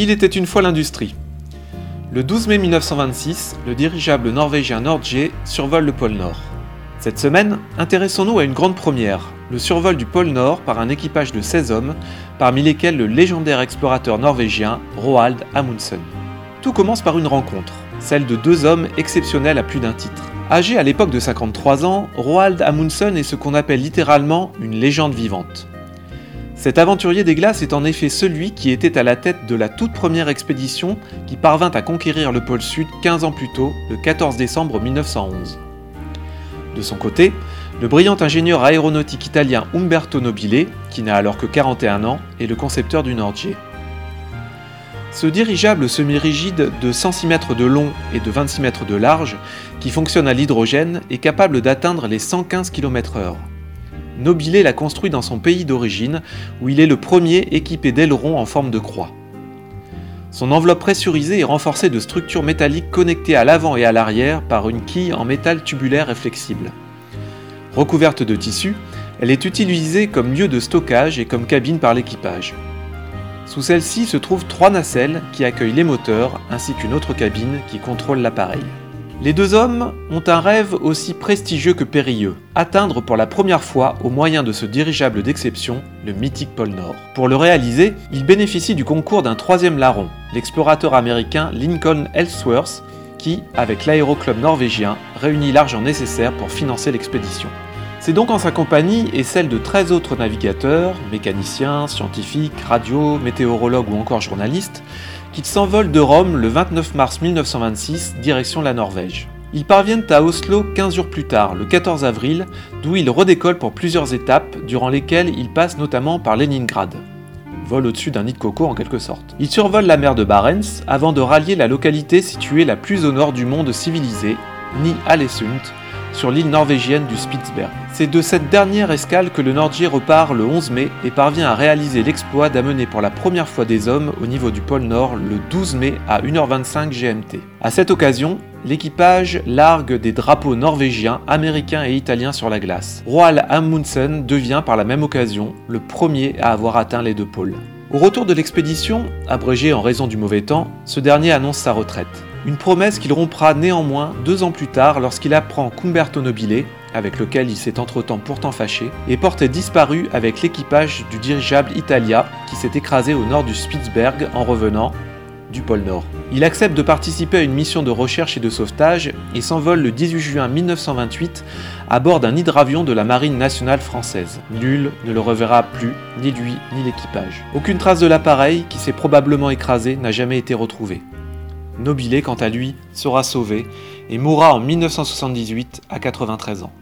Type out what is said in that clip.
Il était une fois l'industrie. Le 12 mai 1926, le dirigeable norvégien Nordje survole le pôle Nord. Cette semaine, intéressons-nous à une grande première, le survol du pôle Nord par un équipage de 16 hommes, parmi lesquels le légendaire explorateur norvégien Roald Amundsen. Tout commence par une rencontre, celle de deux hommes exceptionnels à plus d'un titre. Âgé à l'époque de 53 ans, Roald Amundsen est ce qu'on appelle littéralement une légende vivante. Cet aventurier des glaces est en effet celui qui était à la tête de la toute première expédition qui parvint à conquérir le pôle Sud 15 ans plus tôt, le 14 décembre 1911. De son côté, le brillant ingénieur aéronautique italien Umberto Nobile, qui n'a alors que 41 ans, est le concepteur du Nordier. Ce dirigeable semi-rigide de 106 mètres de long et de 26 mètres de large, qui fonctionne à l'hydrogène, est capable d'atteindre les 115 km/h. Nobile l'a construit dans son pays d'origine, où il est le premier équipé d'ailerons en forme de croix. Son enveloppe pressurisée est renforcée de structures métalliques connectées à l'avant et à l'arrière par une quille en métal tubulaire et flexible. Recouverte de tissu, elle est utilisée comme lieu de stockage et comme cabine par l'équipage. Sous celle-ci se trouvent trois nacelles qui accueillent les moteurs ainsi qu'une autre cabine qui contrôle l'appareil. Les deux hommes ont un rêve aussi prestigieux que périlleux, atteindre pour la première fois au moyen de ce dirigeable d'exception le mythique pôle Nord. Pour le réaliser, ils bénéficient du concours d'un troisième larron, l'explorateur américain Lincoln Ellsworth, qui, avec l'aéroclub norvégien, réunit l'argent nécessaire pour financer l'expédition. C'est donc en sa compagnie et celle de 13 autres navigateurs, mécaniciens, scientifiques, radios, météorologues ou encore journalistes, qu'ils s'envolent de Rome le 29 mars 1926, direction la Norvège. Ils parviennent à Oslo 15 jours plus tard, le 14 avril, d'où ils redécollent pour plusieurs étapes, durant lesquelles ils passent notamment par Leningrad. Vol au-dessus d'un nid de coco en quelque sorte. Ils survolent la mer de Barents avant de rallier la localité située la plus au nord du monde civilisé, Ni-Alesund, sur l'île norvégienne du Spitzberg. C'est de cette dernière escale que le Nordje repart le 11 mai et parvient à réaliser l'exploit d'amener pour la première fois des hommes au niveau du pôle Nord le 12 mai à 1h25 GMT. À cette occasion, l'équipage largue des drapeaux norvégiens, américains et italiens sur la glace. Roald Amundsen devient par la même occasion le premier à avoir atteint les deux pôles. Au retour de l'expédition, abrégé en raison du mauvais temps, ce dernier annonce sa retraite. Une promesse qu'il rompra néanmoins deux ans plus tard lorsqu'il apprend qu'Umberto Nobile, avec lequel il s'est entre-temps pourtant fâché, est porté disparu avec l'équipage du dirigeable Italia qui s'est écrasé au nord du Spitzberg en revenant du pôle Nord. Il accepte de participer à une mission de recherche et de sauvetage et s'envole le 18 juin 1928 à bord d'un hydravion de la Marine nationale française. Nul ne le reverra plus, ni lui ni l'équipage. Aucune trace de l'appareil, qui s'est probablement écrasé, n'a jamais été retrouvée. Nobile, quant à lui, sera sauvé et mourra en 1978 à 93 ans.